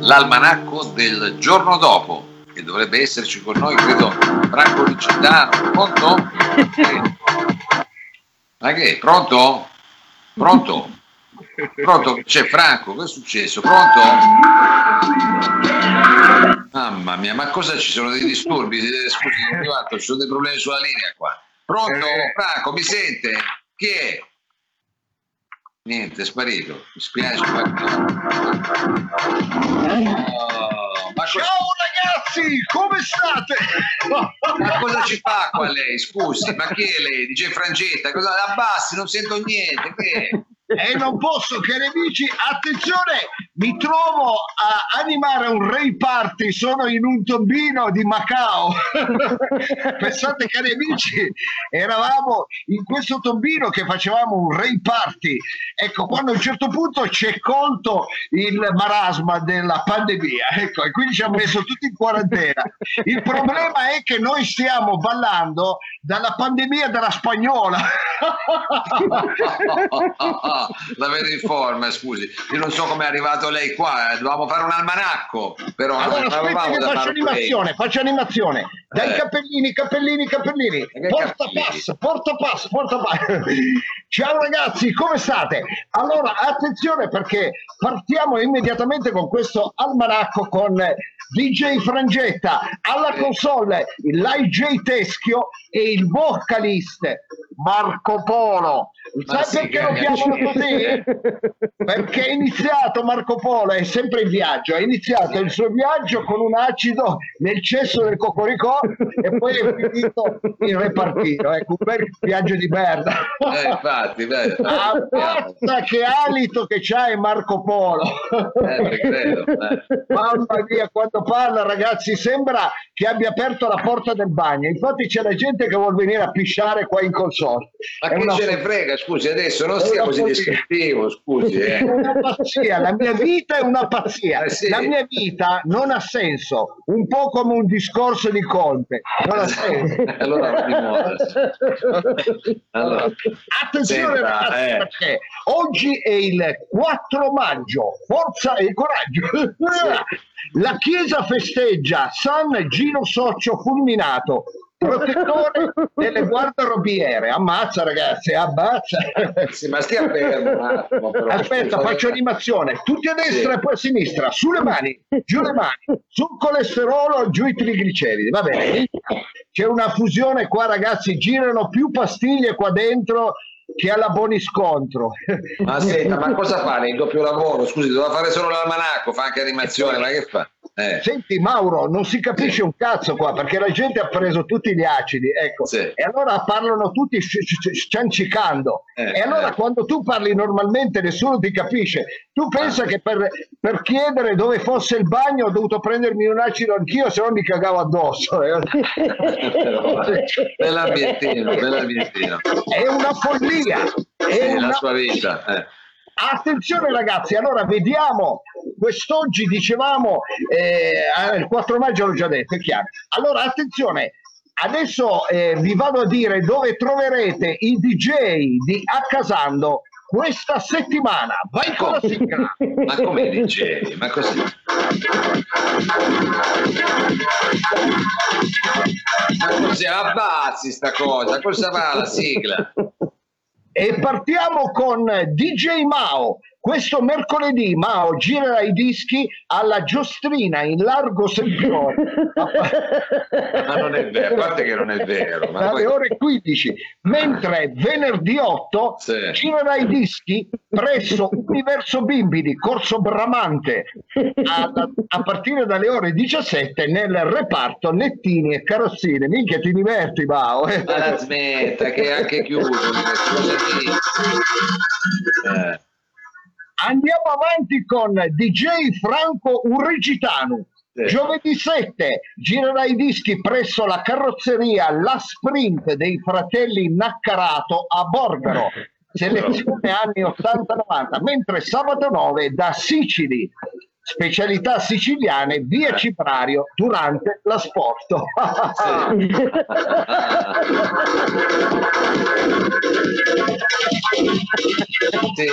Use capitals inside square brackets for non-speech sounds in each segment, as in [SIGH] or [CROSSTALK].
L'almanacco del giorno dopo, che dovrebbe esserci con noi, credo, Franco Licitano. Pronto? Ma che? Pronto? Pronto? Pronto? C'è Franco, cosa è successo? Pronto? Mamma mia, ma cosa ci sono dei disturbi? Eh, Scusi, ci sono dei problemi sulla linea qua. Pronto? Franco, mi sente? Chi è? Niente, è sparito. Mi spiace. Ma... Oh, ma cosa... Ciao ragazzi, come state? Ma cosa ci fa qua lei? Scusi, ma chi è lei? Dice Frangetta, cosa abbassi? Non sento niente. Che è? E non posso, cari amici, attenzione, mi trovo a animare un rave party, sono in un tombino di Macao. [LAUGHS] Pensate, cari amici, eravamo in questo tombino che facevamo un rave party. Ecco, quando a un certo punto ci è colto il marasma della pandemia, ecco, e quindi ci ha messo tutti in quarantena. Il problema è che noi stiamo ballando dalla pandemia della spagnola. [LAUGHS] [LAUGHS] la vedo in forma, scusi. Io non so come è arrivato lei qua, eh. dovevamo fare un almanacco, però allora, non aspetta che faccio animazione, faccio animazione. Dai Eh. capellini, capellini. che Porta capellini? pass, porta pass, porta pass. [LAUGHS] Ciao ragazzi, come state? Allora, attenzione perché partiamo immediatamente con questo almanacco con DJ Frangetta alla console, l'IJ Teschio e il vocalist Marco Polo. Sai sì, perché lo chiamano così? [LAUGHS] Perché è iniziato Marco Polo, è sempre in viaggio, ha iniziato il suo viaggio con un acido nel cesso del Cocoricò e poi è finito in repartito, ecco, un bel viaggio di merda. Eh, infatti, beh, [LAUGHS] Ammazza che alito che c'hai Marco Polo! eh, credo, eh. Mamma mia, quando parla, ragazzi, sembra che abbia aperto la porta del bagno. Infatti c'è la gente che vuol venire a pisciare qua in console. Ma È che una ce ne frega, scusi, adesso non una così descrittivo, scusi. È Eh. una pazzia, la mia vita è una pazzia. Eh sì. La mia vita non ha senso, un po' come un discorso di Conte. Non ha senso. [LAUGHS] allora. Allora, Attenzione Senta, ragazzi, eh. perché oggi è il 4 maggio, forza e coraggio. La Chiesa festeggia San Gino Socio fulminato, protettore delle guardarobiere. Ammazza ragazzi, ammazza. sì, ma stia fermo. Però, Aspetta, faccio animazione. Tutti a destra Sì. e poi a sinistra, sulle mani, giù le mani, sul colesterolo, giù i trigliceridi. Va bene. C'è una fusione qua, ragazzi. Girano più pastiglie qua dentro che alla Boniscontro. Ma senta, ma cosa fa? Il doppio lavoro? Scusi, doveva fare solo l'almanacco, fa anche animazione, ma che fa? Eh. Senti Mauro, non si capisce un cazzo qua perché la gente ha preso tutti gli acidi, ecco, Sì. e allora parlano tutti sciancicando. Eh, e allora eh. quando tu parli normalmente nessuno ti capisce. Tu pensa Ah. che per, per chiedere dove fosse il bagno ho dovuto prendermi un acido anch'io, se no mi cagavo addosso. eh. [LAUGHS] Bell'ambientino, bell'ambientino. È una follia. È Sì, una la sua vita. Eh. Attenzione ragazzi, allora vediamo, quest'oggi dicevamo, eh, ah, il 4 maggio l'ho già detto, è chiaro. Allora attenzione, adesso eh, vi vado a dire dove troverete i DJ di Accasando questa settimana. Vai con la sigla. Ma come dicevi? Ma così? Ma così abbazzi sta cosa, cosa va la sigla? E partiamo con DJ Mao. Questo mercoledì Mao girerà i dischi alla Giostrina in largo Sempione. Ma non è vero, a parte che non è vero. Ma dalle poi- ore 15, mentre venerdì 8 Sì. girerà i dischi presso Universo Bimbi di Corso Bramante a, a partire dalle ore 17 nel reparto Nettini e Carrozzine. Minchia, ti diverti, Bao. eh? Ma la smetta che è anche chiuso. Eh. Andiamo avanti con DJ Franco Urrigitanu. Sì. Giovedì 7 girerà i dischi presso la carrozzeria La Sprint dei fratelli Naccarato a Borgaro, selezione anni 80-90, mentre sabato 9 da Sicily specialità siciliane, via Ciprario durante l'asporto. [LAUGHS] [LAUGHS] Sì.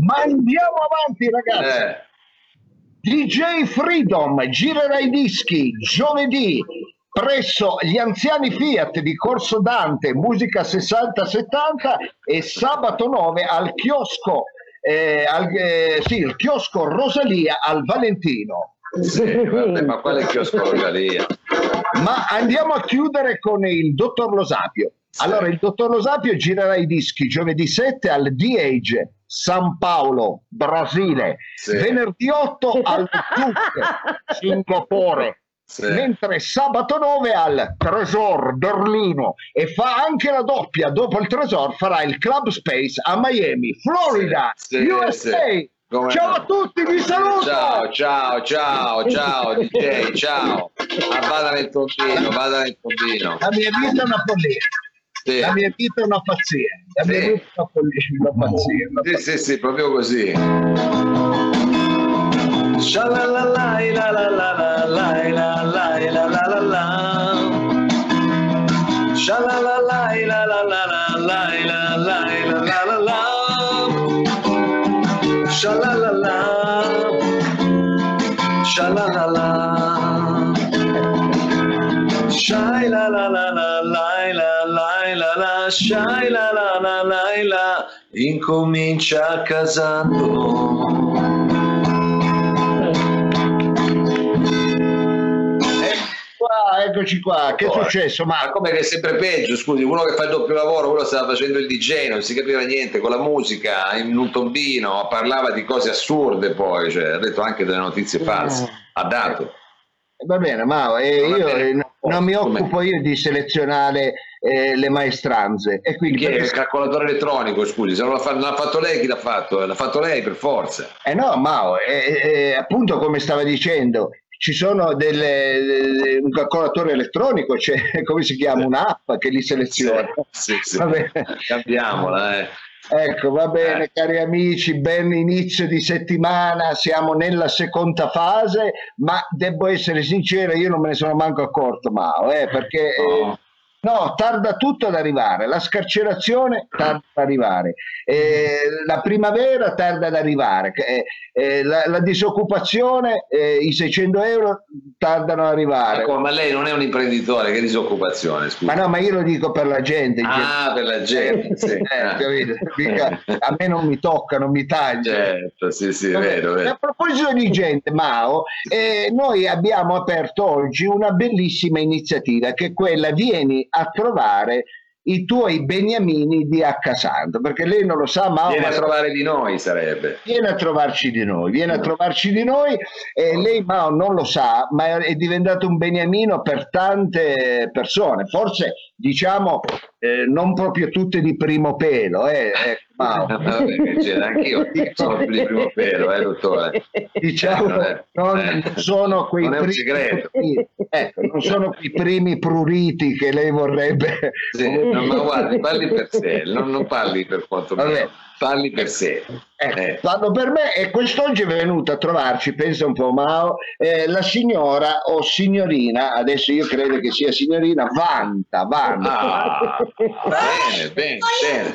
Ma andiamo avanti ragazzi. Eh. DJ Freedom girerà i dischi giovedì presso gli anziani Fiat di Corso Dante, musica 60-70 e sabato 9 al chiosco, eh, al, eh, sì, il chiosco Rosalia al Valentino. Sì, vabbè, ma quale chiosco Rosalia? Ma andiamo a chiudere con il dottor Lo Sapio. Allora, il dottor Lo Sapio girerà i dischi giovedì 7 al DH San Paolo, Brasile, Sì. venerdì 8 al Duke, [LAUGHS] Singapore, Sì. mentre sabato 9 al Tresor Berlino e fa anche la doppia dopo il Tresor farà il Club Space a Miami, Florida, Sì, USA. Come Ciao no. a tutti, vi saluto! Ciao, ciao, ciao, ciao, [LAUGHS] DJ, ciao. Ah, vada nel tombino, vada nel tombino. La mia vita è una follia. Sì. La mia vita è una pazzia. La mia vita è una pazzia. Una pazzia. Sì, sì, sì, proprio così. Sha la la la la la la la la la la Incomincia casando Qua, eccoci qua. Che è successo? Ma Ma come che è sempre peggio, scusi, uno che fa il doppio lavoro, quello stava facendo il DJ, non si capiva niente, con la musica, in un tombino, parlava di cose assurde poi, cioè, ha detto anche delle notizie false, ha dato. va bene, ma eh, io bene. eh, no- non mi occupo io di selezionare eh, le maestranze. E quindi Chi è il calcolatore elettronico, scusi, se non l'ha, fa- non l'ha fatto lei, chi l'ha fatto? L'ha fatto lei per forza. Eh no, Mao, eh, eh, appunto come stava dicendo, ci sono delle, un calcolatore elettronico, c'è [LAUGHS] come si chiama, un'app che li seleziona. Sì, sì. Bene. Cambiamola, eh. Ecco, va bene, Eh. cari amici, ben inizio di settimana, siamo nella seconda fase, ma devo essere sincero, io non me ne sono manco accorto, Mao, eh, perché eh, No. tarda tutto ad arrivare, la scarcerazione tarda ad arrivare, eh, la primavera tarda ad arrivare, eh, eh, la, la disoccupazione, eh, i 600 euro tardano ad arrivare. Ecco, ma lei non è un imprenditore, che disoccupazione, scusi. Ma no, ma io lo dico per la gente. Ah, per la gente, [LAUGHS] sì. Eh? Mica- a me non mi tocca, non mi taglia. Certo, sì, sì, Vabbè, vero, A vero. proposito di gente, Mao, eh, noi abbiamo aperto oggi una bellissima iniziativa che è quella vieni a trovare i tuoi beniamini di Accasanto, perché lei non lo sa, Mao, Viene ma a trovare di noi, sarebbe. viene a trovarci di noi, viene a trovarci di noi e lei Mao non lo sa, ma è diventato un beniamino per tante persone, forse diciamo eh, non proprio tutte di primo pelo, eh, Mao. [LAUGHS] Vabbè, cioè, anch'io sono di primo pelo, eh, dottore. diciamo non è- non eh, sono quei non primi [LAUGHS] ecco, non sono quei primi pruriti che lei vorrebbe Sì, [LAUGHS] no, ma guardi, parli per sé, non, non parli per quanto Vabbè. meno, parli per sé. Ecco, Eh. parlo per me e quest'oggi è venuta a trovarci, pensa un po' Mao, eh, la signora o signorina, adesso io credo che sia signorina, Vanta, Vanta. Ah, [LAUGHS] bene, bene, bene.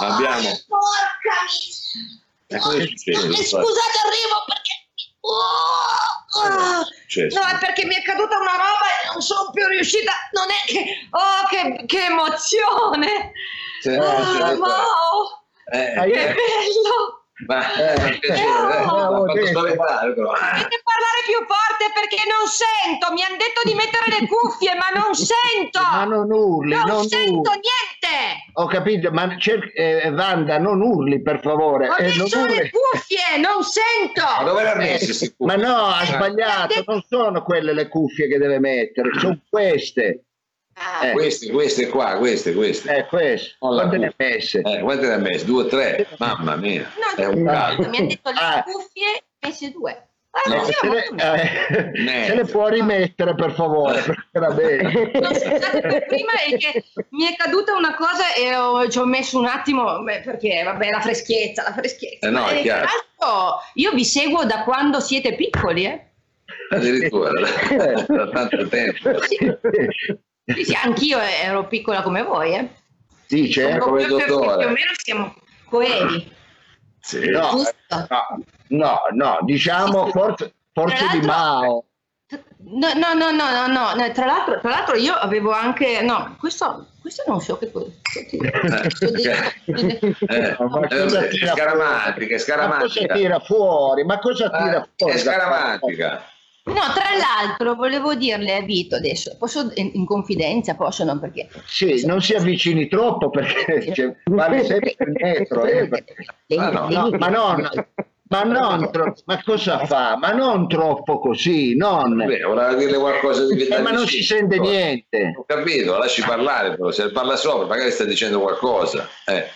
Abbiamo- Porca miseria! Cosa è successo? Eh, Scusate, arrivo perché... Oh, successo? No, è perché mi è caduta una roba e non sono più riuscita. Non è che. Oh, che, che emozione! Sì, Ah, sì, sì. wow! Eh, Ah, Che eh, bello! ma eh, piacere, eh, No. ha spaventare, però. Dovete parlare più forte perché non sento. Mi hanno detto di mettere le cuffie, ma non sento. Ma non urli, non, non sento urli. niente. Ho capito, ma cer- eh, Vanda, non urli per favore. Ho eh, non messo le cuffie, non sento. Ma dove l'ha messo queste Ma no, ha sbagliato, non sono quelle le cuffie che deve mettere, sono queste. Ah, Eh. Queste, queste qua, queste, queste. Eh, queste. Ho la Quante ne ha messe? Eh, quante ne ha messo? Due o tre? Mamma mia, No, è un no, caldo. mi hanno detto le Ah. cuffie, messe due. Ah, No. Se le, eh, Niente. se le può rimettere per favore, perché era bene. No, scusate, per prima è che mi è caduta una cosa e ho- ci ho messo un attimo perché vabbè la freschezza, la freschezza. Eh no, è chiaro. tra l'altro io vi seguo da quando siete piccoli, eh? Addirittura da tanto tempo. Sì, sì, sì, anch'io ero piccola come voi, eh? Come il Proprio perché dottore. Più o meno siamo coevi. Sì. No, Giusto. no, no, no, diciamo forse, forse Tra di Mao. No, no, no, no, no, no, Tra, l'altro, tra l'altro io avevo anche... No, questo, questo non so che [LAUGHS] cosa... Eh, Ma cosa eh, tira scaramantica, Ma cosa scaramantica. tira fuori? Ma cosa tira Eh, fuori? È scaramantica. No, tra l'altro volevo dirle a Vito adesso, posso in, in confidenza, posso non perché... Sì, non si avvicini troppo perché cioè, vale sempre il metro. eh, perché- Ma no. no, ma non, ma non tro- ma cosa fa? Ma non troppo così, non. Beh, voleva dirle qualcosa di Eh, ma non si sente niente. Ho capito, lasci parlare però, se parla sopra magari sta dicendo qualcosa. Eh.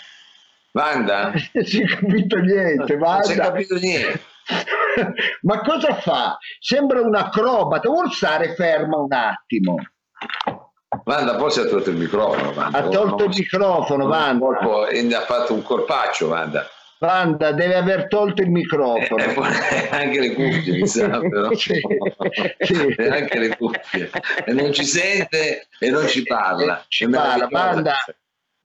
Wanda? [LAUGHS] Non si è capito niente, Non si è capito niente. Ma cosa fa? Sembra un acrobata, vuol stare ferma un attimo. Wanda poi si è tolto il microfono. Wanda. Ha tolto il microfono, Vanda. colpo- ha fatto un colpaccio, Wanda. Vanda deve aver tolto il microfono. e poi [LAUGHS] anche le cuffie, mi sa, [LAUGHS] però. Sì, sì. [LAUGHS] Anche le cuffie. E non ci sente e non ci parla. Ci È parla. Wanda.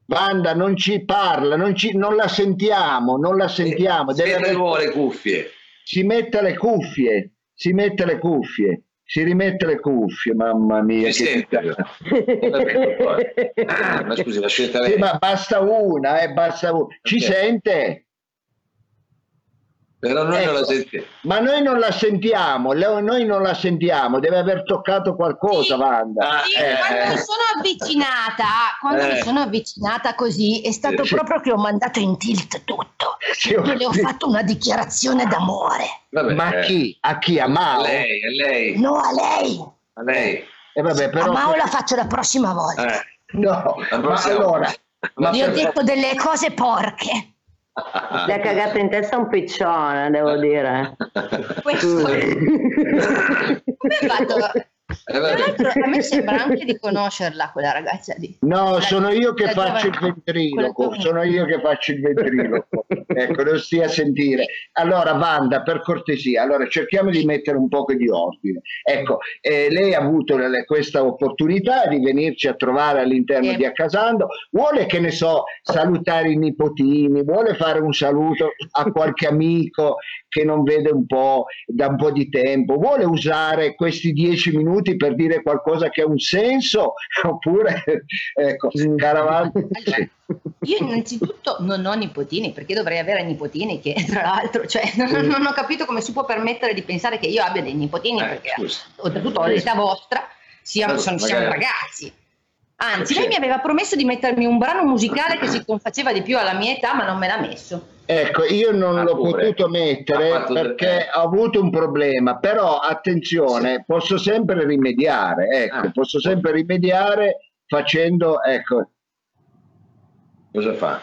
Vanda non ci parla, non, ci- non la sentiamo, non la sentiamo. Deve Siete aver- le cuffie. Si mette le cuffie, si mette le cuffie, si rimette le cuffie, mamma mia. Che sente? [LAUGHS] Ah, ma scusi, la scelta lei. Sì, ma basta una, eh, basta una. Ci Ok. sente? Però noi non la Ecco. sentiamo. Ma noi non la sentiamo, noi non la sentiamo, deve aver toccato qualcosa, Sì. Wanda. Ah, Sì, eh, quando eh. mi sono avvicinata, quando Eh. mi sono avvicinata così, è stato Sì. proprio che ho mandato in tilt tutto. Sì, Io le ho fatto una dichiarazione d'amore. Vabbè, Ma a eh. chi? A chi? A A Mao? lei, a lei, No, a lei. a lei. E vabbè, A però... Mao la faccio la prossima volta. Eh. No, La ma prossima allora... volta. Ma Gli ho detto delle cose porche. Le ha [LAUGHS] cagato in testa un piccione, devo dire. Questo. Come hai fatto? Eh, Tra vabbè. l'altro, a me sembra anche di conoscerla quella ragazza lì. No, sono io che La faccio il ventriloquo, sono io che faccio il ventriloquo. ecco, non stia a sentire. Allora, Wanda, per cortesia, allora cerchiamo di mettere un po' di ordine. Ecco, eh, lei ha avuto le- questa opportunità di venirci a trovare all'interno Sì. di Accasando, vuole che ne so, salutare i nipotini, vuole fare un saluto a qualche amico che non vede un po' da un po' di tempo, vuole usare questi dieci minuti per dire qualcosa che ha un senso? [LAUGHS] Oppure ecco, Caravaggi Allora, io innanzitutto non ho nipotini, perché dovrei avere nipotini che tra l'altro, cioè, non, non ho capito come si può permettere di pensare che io abbia dei nipotini, Eh, perché scusi. oltretutto all'età vostra siamo, sono- siamo ragazzi. Anzi, lei mi aveva promesso di mettermi un brano musicale che si confaceva di più alla mia età, ma non me l'ha messo. Ecco, io non Ah, l'ho pure. potuto mettere perché ho avuto un problema, però attenzione, posso sempre rimediare, ecco, Ah. posso sempre rimediare facendo, ecco, Cosa fa?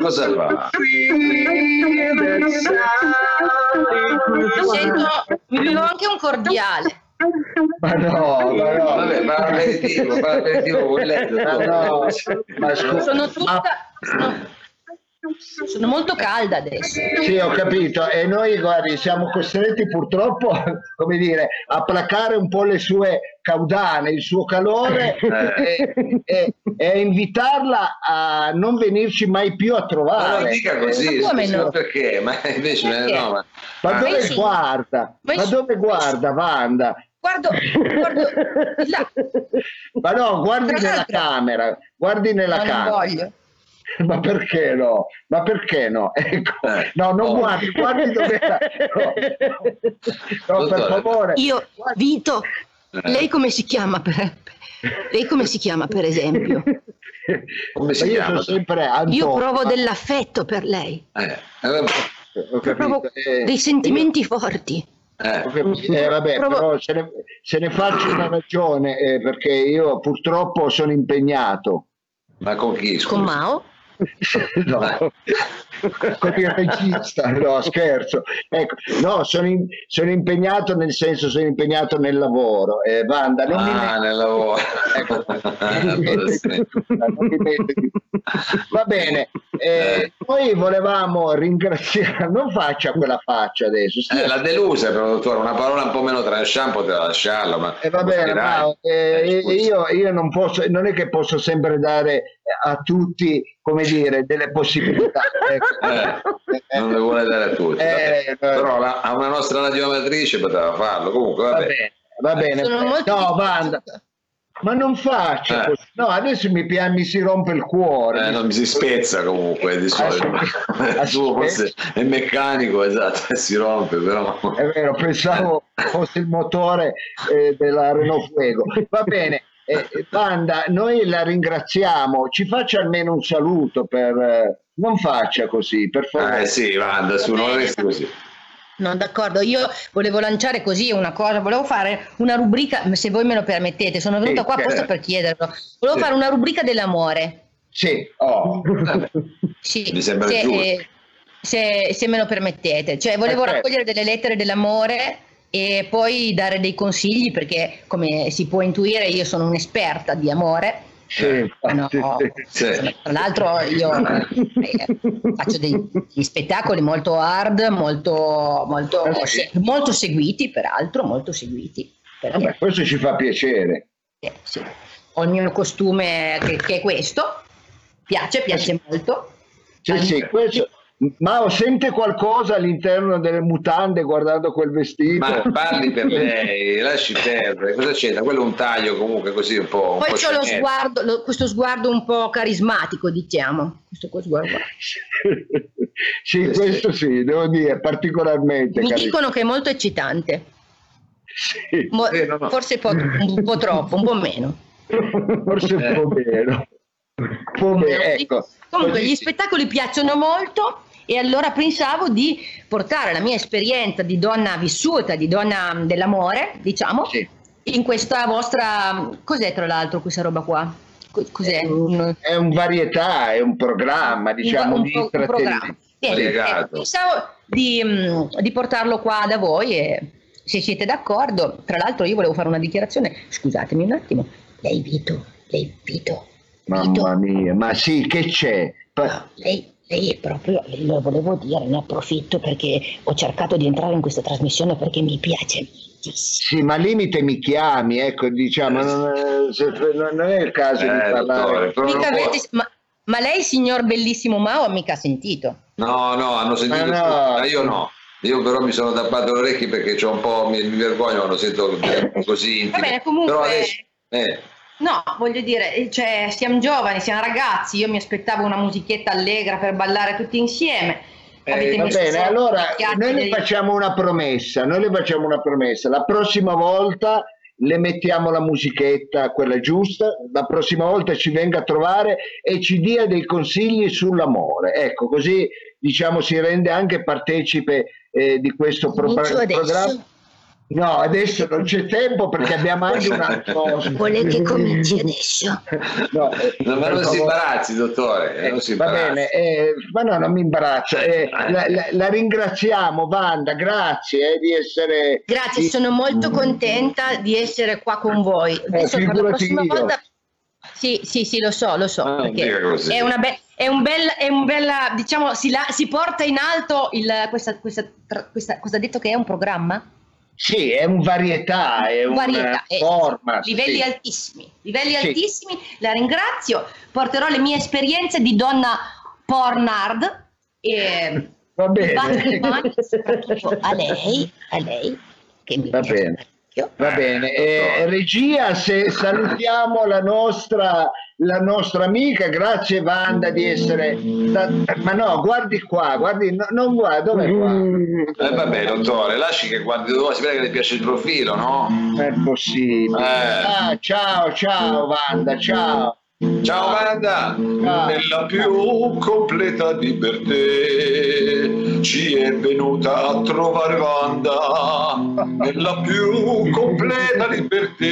Cosa fa? Sento, mi bevo anche un cordiale. Ma no, ma no, Vabbè, ma l'aperitivo, ma l'aperitivo con lei. ma no, ma scusa, Sono ma- tutta... Sono, sono molto calda adesso. Sì, ho capito. E noi, guardi, siamo costretti purtroppo, [LAUGHS] come dire, a placare un po' le sue caudane, il suo calore e, e- e a invitarla a non venirci mai più a Ma trovare. non dica così, Ma no? ma perché? Ma invece Perché? no, ma... Ma Ah, dove Pensi- guarda? Ma dove guarda, Wanda? Guardo, guardo là. Ma no, guardi Tra nella camera, guardi nella No, non camera. voglio. Ma perché no? Ma perché no? Ecco. Eh, No, non oh. guardi, guardi dove no. No, per favore. Io, Vito, Eh. lei come si chiama per, lei come si chiama per esempio? Come si io chiama? sempre Antonio. Io provo dell'affetto per lei, Eh, eh, vabbè, Ho capito, provo eh, dei sentimenti forti. Eh. eh, vabbè, Provo- però se ne, se ne faccio una ragione eh, perché io purtroppo sono impegnato. Ma con chi? Scusa? Con Mao? [LAUGHS] no, [LAUGHS] il regista, [LAUGHS] no scherzo. Ecco, no, sono, in- sono impegnato nel senso sono impegnato nel lavoro. Eh, Wanda, non mi Ah, metto- nel lavoro. Ecco, [LAUGHS] mi Va bene, eh, noi volevamo ringraziare, non faccia quella faccia adesso. stia- Eh, la delusa, però, dottore, una parola un po' meno tranchant poteva lasciarla, ma Eh, va bene, ma, eh, Eh, scusi. io, io non posso, non è che posso sempre dare a tutti, come [LAUGHS] dire, delle possibilità. ecco. Eh, non le vuole dare a tutti. Eh, vabbè. eh. però la- a una nostra radioamatrice poteva farlo. Comunque, Va vabbè. bene, va bene. Sono molto No. Wanda, ma non faccia Eh. così. No, adesso mi, pia- mi si rompe il cuore. Eh, non mi si spezza comunque di solito. Ah, Il [LAUGHS] suo forse è meccanico, esatto, e [LAUGHS] si rompe, però. È vero, pensavo fosse il motore eh, della Renault Fuego. Va bene, eh, Wanda, noi la ringraziamo. Ci faccia almeno un saluto per... eh, non faccia così, per favore. Eh sì, Wanda, su, non resti così. No, d'accordo, io volevo lanciare così una cosa, volevo fare una rubrica, se voi me lo permettete, sono venuta Sì, qua apposta certo. per chiederlo, volevo Sì. fare una rubrica dell'amore, Sì, oh. Sì, Mi sembra se, giusto. eh, se, se me lo permettete, cioè volevo Perfetto. raccogliere delle lettere dell'amore e poi dare dei consigli perché come si può intuire io sono un'esperta di amore. Sì, Ah, no, sì, sì. Tra l'altro io [LAUGHS] eh, faccio degli spettacoli molto hard, molto, molto, Eh molto seguiti, peraltro, molto seguiti. Perché Vabbè, questo ci fa piacere. eh, ho il mio costume che, che è questo, piace, piace molto. Sì, sì, questo... Mao sente qualcosa all'interno delle mutande guardando quel vestito? Ma parli per [LAUGHS] lei, lasci perdere, cosa c'entra? Quello è un taglio comunque così un po'. un Poi po' c'ho lo sguardo, lo- questo sguardo un po' carismatico, diciamo. Questo qua sguardo. sì, [LAUGHS] Sì, questo sì, devo dire, particolarmente. Mi carino. dicono che è molto eccitante, Sì, Mo- Sì, no, no. forse po- un po' troppo, un po' meno. [LAUGHS] forse un po' meno. Po' meno, ecco. Comunque Così gli spettacoli piacciono molto e allora pensavo di portare la mia esperienza di donna vissuta, di donna dell'amore, diciamo, Sì. in questa vostra... Cos'è tra l'altro questa roba qua? Co- Cos'è? Un, È un varietà, è un programma, diciamo, un- di un- un programma. Bene, Variegato. eh, pensavo di, mm, di portarlo qua da voi e se siete d'accordo, tra l'altro io volevo fare una dichiarazione, scusatemi un attimo, lei Vito, lei Vito, Vito, Mamma mia, ma sì, che c'è? Pa- lei, è proprio, lo volevo dire, ne approfitto perché ho cercato di entrare in questa trasmissione perché mi piace. Sì, ma limite mi chiami, ecco, diciamo, non è, se- non è il caso di Eh, dottore, parlare. può- avete- ma, ma lei, signor bellissimo Mao, ha mica sentito? No, no, hanno sentito Ma no. ma io no. Io però mi sono tappato le orecchie perché c'ho un po', mi, mi vergogno quando sento [LAUGHS] così intime. Va bene, comunque- Però adesso, eh, No, voglio dire, eh, cioè, siamo giovani, siamo ragazzi, io mi aspettavo una musichetta allegra per ballare tutti insieme. Eh, va bene, allora noi le facciamo una promessa, noi le facciamo una promessa. La prossima volta le mettiamo la musichetta, quella giusta, la prossima volta ci venga a trovare e ci dia dei consigli sull'amore. Ecco, così diciamo si rende anche partecipe eh, di questo pro- programma. No, adesso non c'è tempo perché abbiamo anche un altro [LAUGHS] Vuole che cominci adesso? No, eh, no, ma non si imbarazzi, dottore. Eh, non si va imbarazzi. bene, eh, ma no, non mi imbarazzo. eh, la, la- la ringraziamo, Wanda, grazie eh, di essere. Grazie, di- sono molto contenta di essere qua con voi. Adesso per la prossima io. volta... Sì, sì, sì, lo so, lo so. Ah, così. è una be- è un bel, è un bella, diciamo, si, la- si porta in alto il, questa, questa, questa, cosa ha detto che è un programma? Sì, è un varietà, è un varietà, eh, format. livelli sì. altissimi, livelli Sì. altissimi, la ringrazio, porterò le mie esperienze di donna pornard e Va bene. mani a lei, a lei che mi Va piace bene. Va bene, eh, regia, se salutiamo la nostra, la nostra amica, grazie Wanda di essere... Ma no, guardi qua, guardi, no- non guarda, dov'è qua? Eh, vabbè, dottore, lasci che guardi dove si vede che le piace il profilo, no? È possibile. Eh. Ah, ciao, ciao Wanda, ciao. Ciao Wanda! Ciao. Nella più completa libertà ci è venuta a trovare Wanda nella più completa libertà.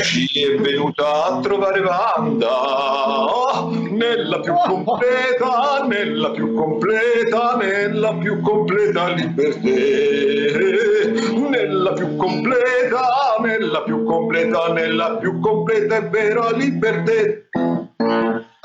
Ci è venuta a trovare Wanda nella più completa, nella più completa, nella più completa libertà. Nella più completa, nella più completa, nella più completa e vera libertà.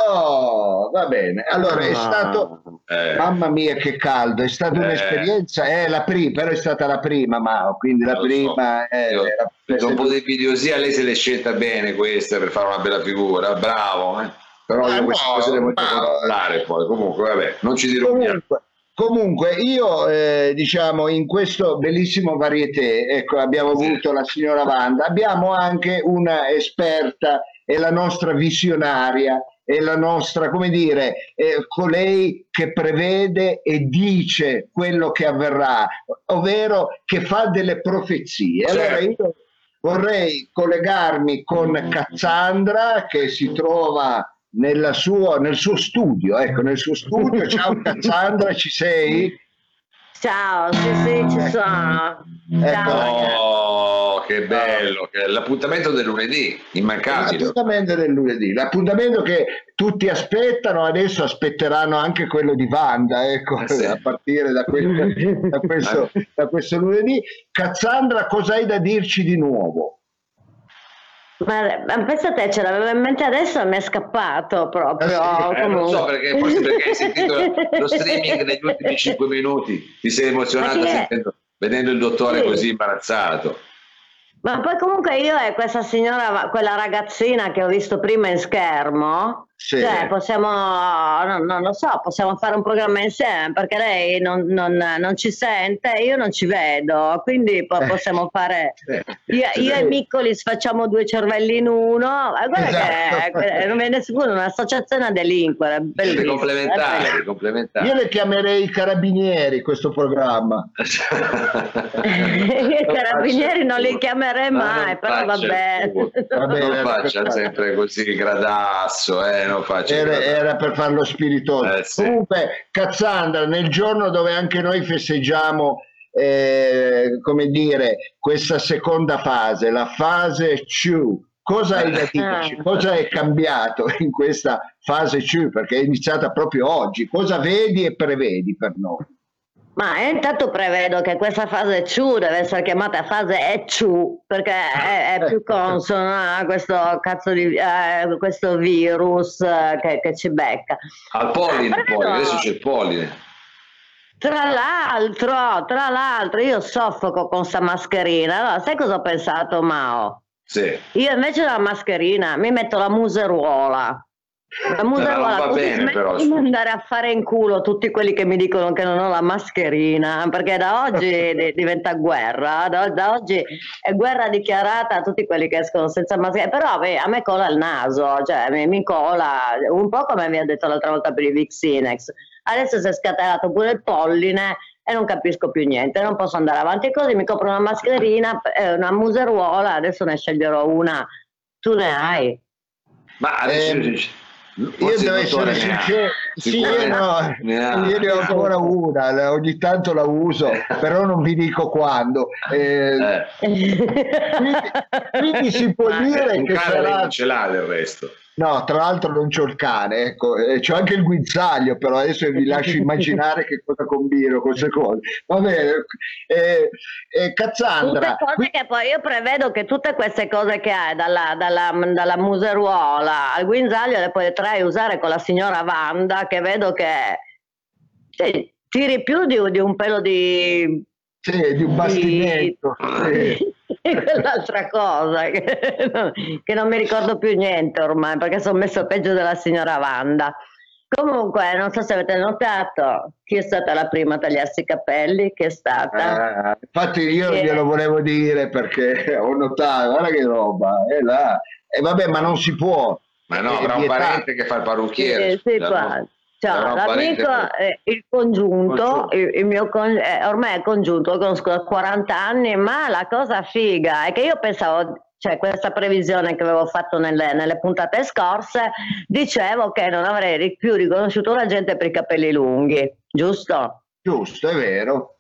Oh, va bene. Allora è Ah. stato, Eh, mamma mia che caldo, è stata Eh. un'esperienza, è la prima, però è stata la prima, Mao, quindi la Lo so. prima è, Io- era- dopo dei video sia lei se l'è scelta bene questa per fare una bella figura, bravo, eh. però Ma io queste no, cose le voglio ma- poi, comunque vabbè, non ci dirò niente. Comunque, comunque io eh, diciamo in questo bellissimo varieté, ecco abbiamo avuto la signora Wanda, abbiamo anche una esperta e la nostra visionaria e la nostra, come dire, eh, colei che prevede e dice quello che avverrà, ovvero che fa delle profezie. Certo. Allora io vorrei collegarmi con Cassandra che si trova nella sua- nel suo studio, ecco, nel suo studio. [LAUGHS] Ciao Cassandra, ci sei? Ciao, sì, sì, ci sono. Ecco. Ciao, ragazzi. Oh, che bello, l'appuntamento del lunedì, immancabile. L'appuntamento del lunedì, l'appuntamento che tutti aspettano, adesso aspetteranno anche quello di Wanda, ecco, Eh sì. a partire da, que- [LAUGHS] da questo, da questo lunedì. Cassandra, cosa hai da dirci di nuovo? Ma, ma pensa te, ce l'avevo in mente adesso e mi è scappato proprio. Eh sì, Eh, non so perché, forse perché hai sentito [LAUGHS] lo streaming negli ultimi 5 minuti, ti sei emozionato sentendo- vedendo il dottore Sì. così imbarazzato. Ma poi comunque io e questa signora, quella ragazzina che ho visto prima in schermo, Sì. cioè possiamo, non, non lo so, possiamo fare un programma insieme perché lei non, non- non ci sente, io non ci vedo, quindi po- Eh. possiamo fare, Eh, io, io e Miccoli facciamo due cervelli in uno, guarda Esatto. che eh, non viene sicuro, un'associazione a delinquere, Siete bellissimo. complementari, complementari. Io le chiamerei i carabinieri questo programma. [LAUGHS] I carabinieri non li chiamerei Ma mai, però. Va bene, faccia per- sempre così gradasso, eh, faccia il Era, era per farlo spiritoso. Eh, sì. Comunque, Cassandra, nel giorno dove anche noi festeggiamo, eh, come dire, questa seconda fase, la fase 2, cosa hai da [LAUGHS] dirci? Cosa è cambiato in questa fase 2? Perché è iniziata proprio oggi. Cosa vedi e prevedi per noi? Ma intanto prevedo che questa fase CU deve essere chiamata fase ECU perché è, è più consona a questo cazzo di eh, questo virus eh, che, che ci becca. Al polline, Però- poi, adesso c'è il polline. Tra l'altro, tra l'altro, io soffoco con sta mascherina. Allora, sai cosa ho pensato, Mao? Sì. Io invece della mascherina mi metto la museruola. La museruola, va così bene, però, di scusa. andare a fare in culo tutti quelli che mi dicono che non ho la mascherina, perché da oggi [LAUGHS] di- diventa guerra, da, da oggi è guerra dichiarata a tutti quelli che escono senza mascherina, però beh, a me cola il naso, cioè mi, mi cola un po' come mi ha detto l'altra volta per i Vixinex. Adesso si è scatenato pure il polline e non capisco più niente, non posso andare avanti così, mi compro una mascherina, eh, una museruola, adesso ne sceglierò una. Tu ne hai? Ma adesso Ehm, io Io devo essere sincero, sì, io, no, io ne ho ancora una, ogni tanto la uso, [LAUGHS] però non vi dico quando. Eh, quindi, quindi si può dire un che sarà... non ce l'ha del resto. No, tra l'altro non c'ho il cane, ecco, eh, c'ho anche il guinzaglio, però adesso vi lascio [LAUGHS] immaginare che cosa combino con queste cose. Va bene, eh, eh, Tutte Cassandra, cose che poi io prevedo che tutte queste cose che hai, dalla, dalla, dalla museruola al guinzaglio, le potrai usare con la signora Wanda, che vedo che cioè, tiri più di, di un pelo di, sì, di un bastimento. sì. [LAUGHS] [LAUGHS] quell'altra cosa, che, [LAUGHS] che non mi ricordo più niente ormai, perché sono messo peggio della signora Wanda. Comunque, non so se avete notato chi è stata la prima a tagliarsi i capelli, chi è stata. Eh, infatti io Sì. glielo volevo dire perché [LAUGHS] ho notato, guarda che roba, è là. E vabbè, ma non si può. Ma no, avrà un parente che fa il parrucchiere. Sì, sì, no? Cioè, l'amico, per- eh, il congiunto, Congiunto. il, il mio con- eh, ormai è congiunto, lo conosco da 40 anni, ma la cosa figa è che io pensavo, cioè questa previsione che avevo fatto nelle, nelle puntate scorse, dicevo che non avrei più riconosciuto la gente per i capelli lunghi. giusto? Giusto, è vero.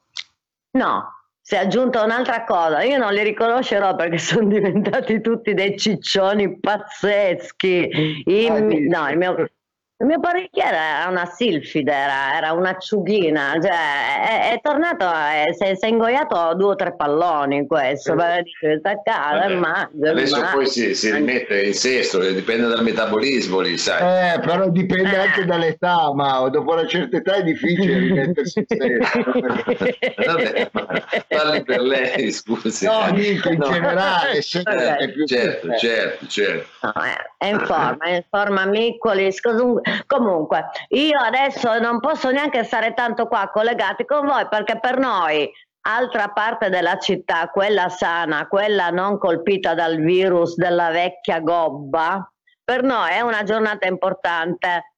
No, si è aggiunta un'altra cosa, io non li riconoscerò perché sono diventati tutti dei ciccioni pazzeschi. Il, no, il mio, il mio parrucchiere era una silfide, era, era un'acciughina, cioè è, è tornato, è- si è, si è ingoiato due o tre palloni questo, Eh. perché dice sta a casa, Vabbè. mangia, Adesso mangia. poi si, si rimette in sesto, che dipende dal metabolismo lì, sai. Eh, però dipende Eh. anche dall'età, Mao. Dopo una certa età è difficile rimettersi in sesto. [LAUGHS] Vabbè, ma parli per lei, scusi. No, eh. dico in No. generale, Eh, più Certo, certo, certo. No, è, in forma, è in forma Miccolis. cos'un- Comunque, io adesso non posso neanche stare tanto qua collegati con voi perché per noi, altra parte della città, quella sana, quella non colpita dal virus della vecchia gobba, per noi è una giornata importante.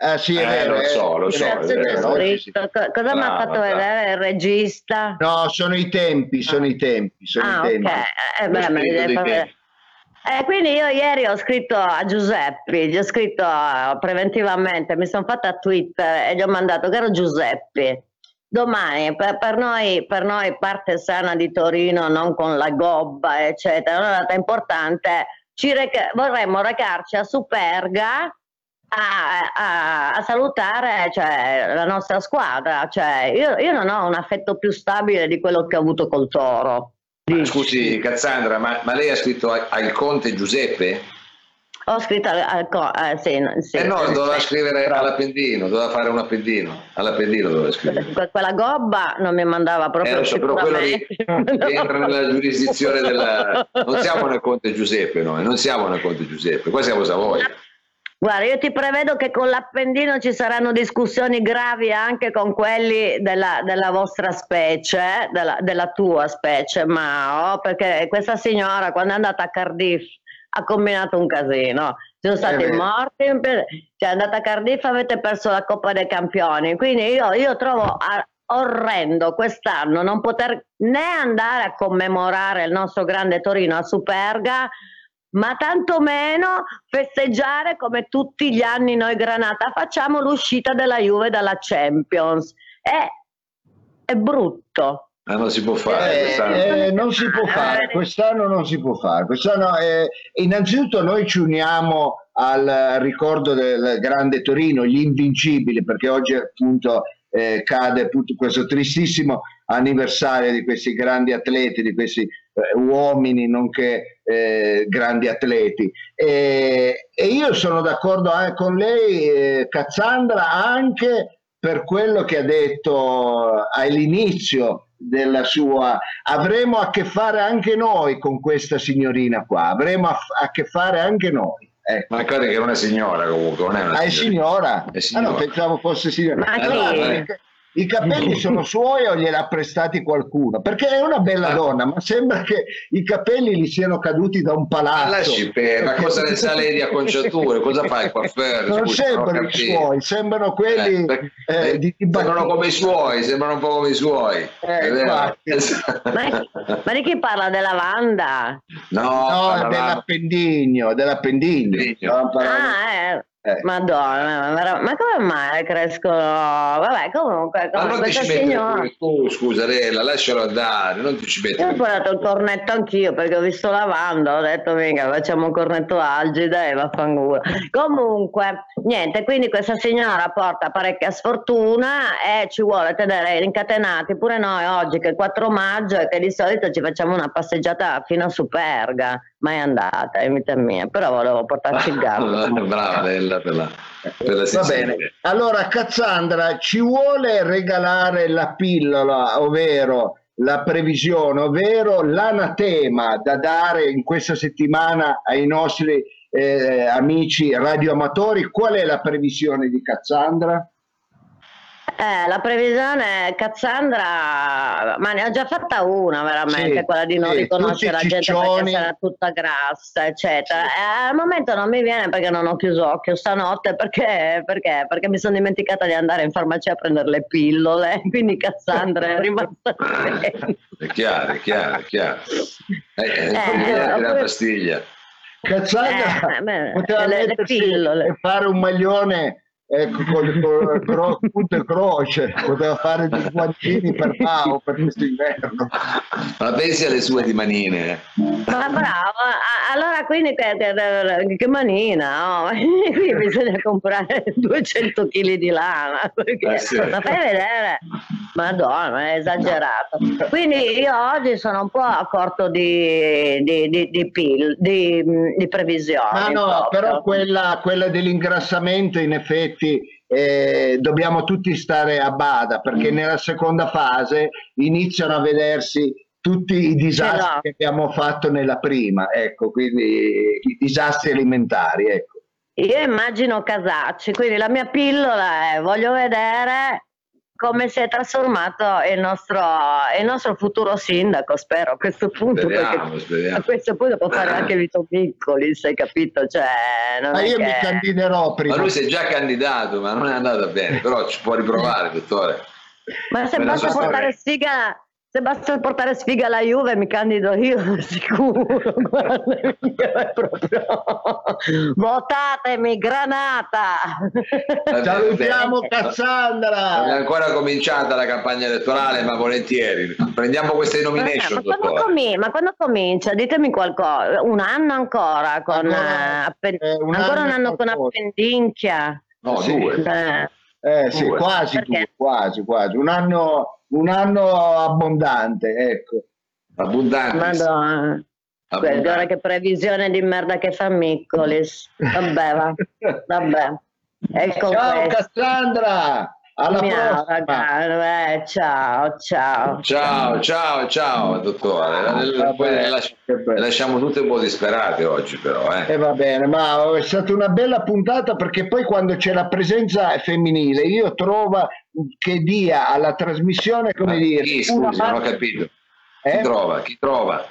Ah, sì, è Eh, vero, lo eh. so, lo so, vero? Co- Cosa mi ha fatto brava. vedere il regista? No, sono i tempi, sono i tempi, sono Ah, i tempi. ok. Eh, Lo beh, me li devi far vedere. Eh, quindi io ieri ho scritto a Giuseppe, gli ho scritto eh, preventivamente, mi sono fatta a Twitter e gli ho mandato, caro Giuseppe, domani per, per noi, per noi parte sana di Torino, non con la gobba, eccetera, è una data importante, reca- vorremmo recarci a Superga a, a- a salutare cioè, la nostra squadra. Cioè, io, io non ho un affetto più stabile di quello che ho avuto col Toro. Ma scusi Cassandra, ma, ma lei ha scritto a- al conte Giuseppe? Ho scritto al, al co- eh, sì, no, sì, eh no, doveva scrivere all'appendino, doveva fare un appendino, all'appendino doveva scrivere. Que- Quella gobba non mi mandava Eh, proprio lo so, però quello lì [LAUGHS] entra nella giurisdizione della... Non siamo nel conte Giuseppe noi, non siamo nel conte Giuseppe, qua siamo Savoia. Guarda, io ti prevedo che con l'Appendino ci saranno discussioni gravi anche con quelli della, della vostra specie, della, della tua specie, Mao, perché questa signora quando è andata a Cardiff ha combinato un casino. Ci sono stati vero. morti, cioè è andata a Cardiff avete perso la Coppa dei Campioni, quindi io, io trovo a- orrendo quest'anno non poter né andare a commemorare il nostro grande Torino a Superga, ma tantomeno festeggiare come tutti gli anni noi Granata facciamo l'uscita della Juve dalla Champions. È, è brutto. Ah, non si può fare. Eh, quest'anno. eh, non si può fare, quest'anno non si può fare. Quest'anno, eh, innanzitutto noi ci uniamo al ricordo del grande Torino, gli invincibili, perché oggi appunto eh, cade appunto questo tristissimo anniversario di questi grandi atleti, di questi eh, uomini nonché eh, grandi atleti. E, e io sono d'accordo anche con lei, eh, Cazzandra, anche per quello che ha detto all'inizio della sua avremo a che fare anche noi con questa signorina qua avremo a, a che fare anche noi ecco. Ma guarda che è una signora comunque, non è una ah, è signora? È Ah, signora. no, pensavo fosse signora Ma Eh, eh. I capelli sono suoi o gliel'ha prestati qualcuno? Perché è una bella Ah. donna, ma sembra che i capelli gli siano caduti da un palazzo. lasci per, ma cosa ne sa lei di acconciature? Cosa fa il coiffeur? Non Scusi, sembrano i suoi, sembrano quelli Eh, perché- eh, di, di sembrano come i suoi, sembrano un po' come i suoi. Eh, infatti. Ma, ma di chi parla della Wanda? No, No. Stavamo parlando- Ah, eh. Eh. Madonna, ma, ma come mai crescono? Vabbè, comunque, Ma come non ci signora. tu, scusarella, lascialo andare, non ti ci metti. Io ho guardato il cornetto anch'io perché ho visto lavanda, ho detto mica facciamo un cornetto algida e vaffanculo. Comunque, niente, quindi questa signora porta parecchia sfortuna e ci vuole tenere incatenati pure noi oggi che è il 4 maggio e che di solito ci facciamo una passeggiata fino a Superga, mai andata, in vita mia, però volevo portarci il [LAUGHS] gatto. Brava Lella per la, per la Va bene, allora Cazzandra ci vuole regalare la pillola, ovvero la previsione, ovvero l'anatema da dare in questa settimana ai nostri eh, amici radioamatori. Qual è la previsione di Cazzandra? Eh, la previsione Cassandra, ma ne ho già fatta una veramente, Sì, quella di non sì, riconoscere la gente perché sarà tutta grassa, eccetera. E al momento non mi viene perché non ho chiuso occhio stanotte, perché, perché? Perché mi sono dimenticata di andare in farmacia a prendere le pillole, [LAUGHS] quindi Cassandra è rimasta. È chiaro, è chiaro, è chiaro. Eh, eh, Eh, la oppure- pastiglia. Cazzandra Eh, beh, poteva le- le mettersi pillole. e fare un maglione ecco, con, con, cro, punto e croce, poteva fare dei guantini per Mao per questo inverno. Ma pensi alle sue di manine. Ma bravo, allora quindi che, manina, oh. [LAUGHS] qui bisogna comprare 200 kg di lana, perché, eh sì. ma fai vedere, madonna, è esagerato. Quindi io oggi sono un po' a corto di, di, di, di, di previsioni. Ma no, proprio. però quella, quella dell'ingrassamento in effetti eh, dobbiamo tutti stare a bada perché mm. nella seconda fase iniziano a vedersi tutti i disastri no. che abbiamo fatto nella prima, ecco, quindi i disastri alimentari, ecco. Io immagino Casacci, quindi la mia pillola è voglio vedere come si è trasformato il nostro, il nostro futuro sindaco, spero a questo punto. Speriamo, speriamo. A questo punto può fare anche Vito Piccoli, sai capito? Cioè, ma io che... mi candiderò prima. Ma lui si è già candidato, ma non è andato bene, però ci può riprovare, dottore. Ma se basta portare sfiga se basta portare sfiga alla Juve mi candido io [LAUGHS] sicuro guarda, proprio... [LAUGHS] votatemi granata. Salutiamo Cassandra. Non è ancora cominciata la campagna elettorale ma volentieri. Prendiamo queste nomination ma, quando, com- ma quando comincia? Ditemi qualcosa. Un anno ancora con ancora, uh, appen- eh, un ancora anno un anno con Appendinchia. No sì. due. Eh. Eh, sì, quasi due, quasi, quasi. Un anno un anno abbondante, ecco. Abbondante. Madonna. Guarda che previsione di merda che fa Miccolis. Vabbè, va. [LAUGHS] Vabbè. Ecco Ciao questo. Cassandra! Alla Miau, ragazzi, eh, ciao, ciao. Ciao, ciao, ciao, dottore. Ah, Poi lasci- lasciamo tutte un po' disperate oggi, però. Eh. eh. va bene, ma è stata una bella puntata perché poi quando c'è la presenza femminile, io trovo che dia alla trasmissione, come ma dire... Chi, scusi, non ho capito. Chi eh? trova? Chi trova?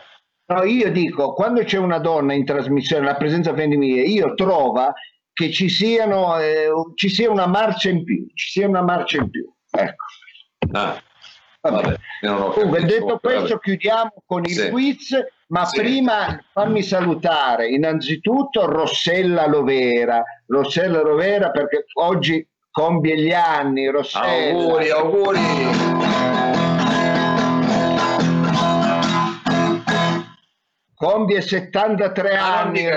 No, io dico, quando c'è una donna in trasmissione, la presenza femminile, io trovo che ci, siano, eh, ci sia una marcia in più, ci sia una marcia in più. Ecco. Ah, vabbè, Comunque, detto questo, vabbè. chiudiamo con il sì. quiz, ma sì. prima fammi salutare innanzitutto Rossella Lovera. Rossella Lovera perché oggi compie gli anni, Rossella. Auguri, auguri. Compie 73 ah, anni e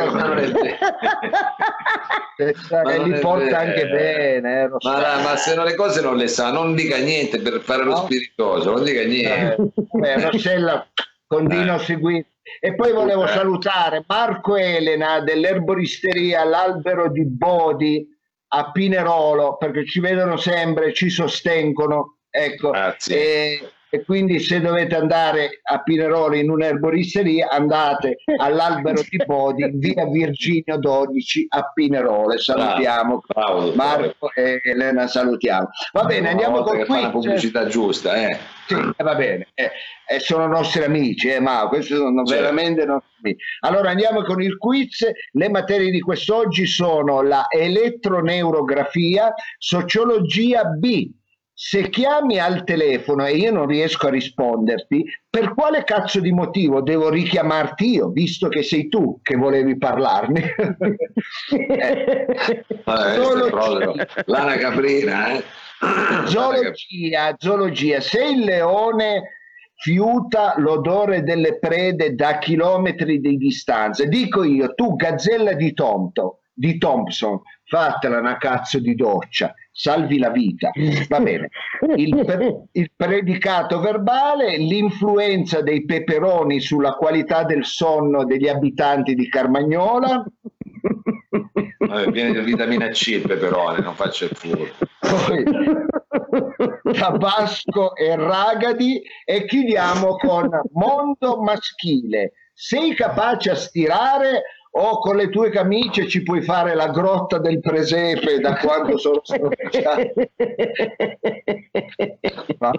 li porta anche bene eh, ma, ma, se no le cose non le sa non dica niente per fare no? lo spiritoso non dica niente. eh, Rossella continua a eh. seguire e poi volevo salutare Marco Elena dell'erboristeria L'Albero di Bodi a Pinerolo perché ci vedono sempre ci sostengono. Ecco Grazie. E, e quindi se dovete andare a Pinerolo in un'erboristeria andate all'Albero di Bodi via Virginio 12 a Pinerolo salutiamo bravo, Marco e Elena salutiamo va bene no, andiamo con qui la pubblicità giusta eh. Sì, eh, va bene, eh, eh, sono nostri amici, eh, ma questi sono certo. veramente nostri amici. Allora andiamo con il quiz. Le materie di quest'oggi sono la elettroneurografia, sociologia B, se chiami al telefono e io non riesco a risponderti, per quale cazzo di motivo devo richiamarti io, visto che sei tu che volevi parlarmi? [LAUGHS] eh. Zoologia. L'ana caprina, eh? zoologia, zoologia. Se il leone fiuta l'odore delle prede da chilometri di distanza, dico io, tu gazzella di Tonto, di Thompson, fatela una cazzo di doccia, salvi la vita. Va bene. Il, per, il predicato verbale, l'influenza dei peperoni sulla qualità del sonno degli abitanti di Carmagnola. Vabbè, viene di vitamina C il peperone, non faccio il furbo. Tabasco e Ragadi e chiudiamo con mondo maschile. Sei capace a stirare o con le tue camicie ci puoi fare la grotta del presepe da quando sono [LAUGHS] scorreggiato. no.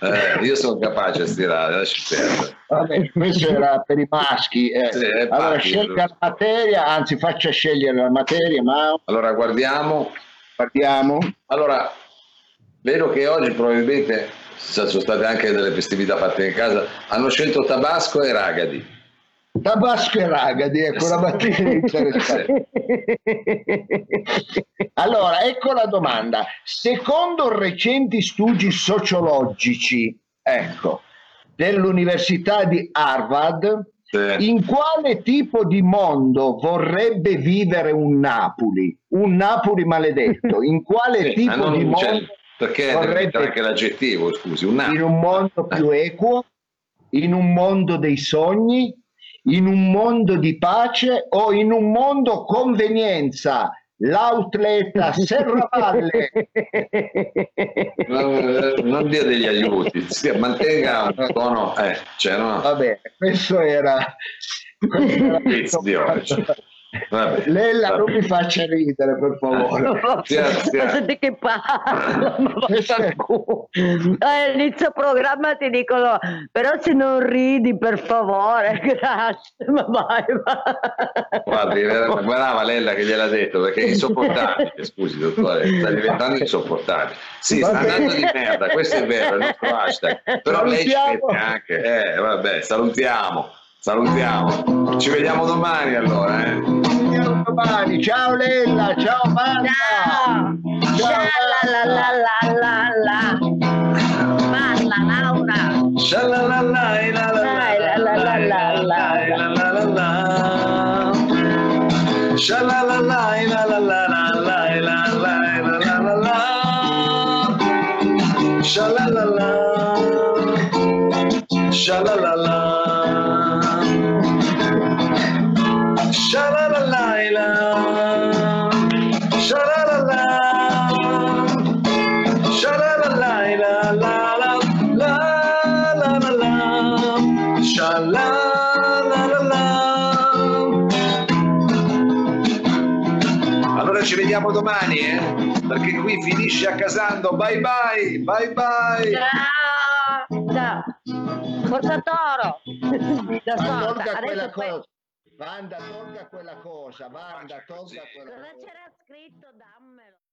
eh, io sono capace a stirare, lasci perdere. Vabbè, questo era per i maschi. Eh. Sì, allora scelga la materia, anzi faccia scegliere la materia. Ma... Allora guardiamo. Guardiamo. Allora, vedo che oggi probabilmente ci sono state anche delle festività fatte in casa, hanno scelto Tabasco e Ragadi. Tabasco e Ragadi, ecco la mattina interessante. [LAUGHS] Allora, ecco la domanda. Secondo recenti studi sociologici, ecco, dell'Università di Harvard, Sì. in quale tipo di mondo vorrebbe vivere un Napoli? Un Napoli maledetto. In quale Sì, tipo di cioè, mondo? perché vorrebbe- anche l'aggettivo, scusi, un In nato. un mondo più equo? In un mondo dei sogni? In un mondo di pace o in un mondo convenienza? L'outlet a [LAUGHS] Serravalle. Non, non dia degli aiuti, stia- mantenga un tono, eh, cioè, no, Va bene, questo era... questo era Vabbè. Lella, non mi faccia ridere, per favore. [LAUGHS] [LAUGHS] Senti che parla, ma vaffanculo. Eh, All'inizio programma ti dicono, però se non ridi per favore, [LAUGHS] grazie, ma vai, vai. Guardi, brava Lella che gliel'ha detto perché è insopportabile. Scusi, dottore, sta diventando insopportabile. Sì, sta andando di merda, questo è vero, è il nostro hashtag. Però lei ci Salutiamo. mette anche, eh, vabbè, salutiamo, salutiamo. Ci vediamo domani allora, eh. Ci vediamo domani. Ciao Lella, ciao Manda. Ciao. Ciao, La la la la la la. Parla Laura. Shalalala, la la la la la la la la la la. Shalalala, la la la la la la la la la la. Shalalala. Shalalala. Shalalala. Domani, eh? Perché qui finisce a casando. Bye bye, bye bye. Ciao. Ciao. Forza Toro. [LAUGHS] Da tolga quella poi... cosa. Vanda, tolga quella cosa. Vanda, tolga quella Cosa cosa. c'era scritto? Dammelo.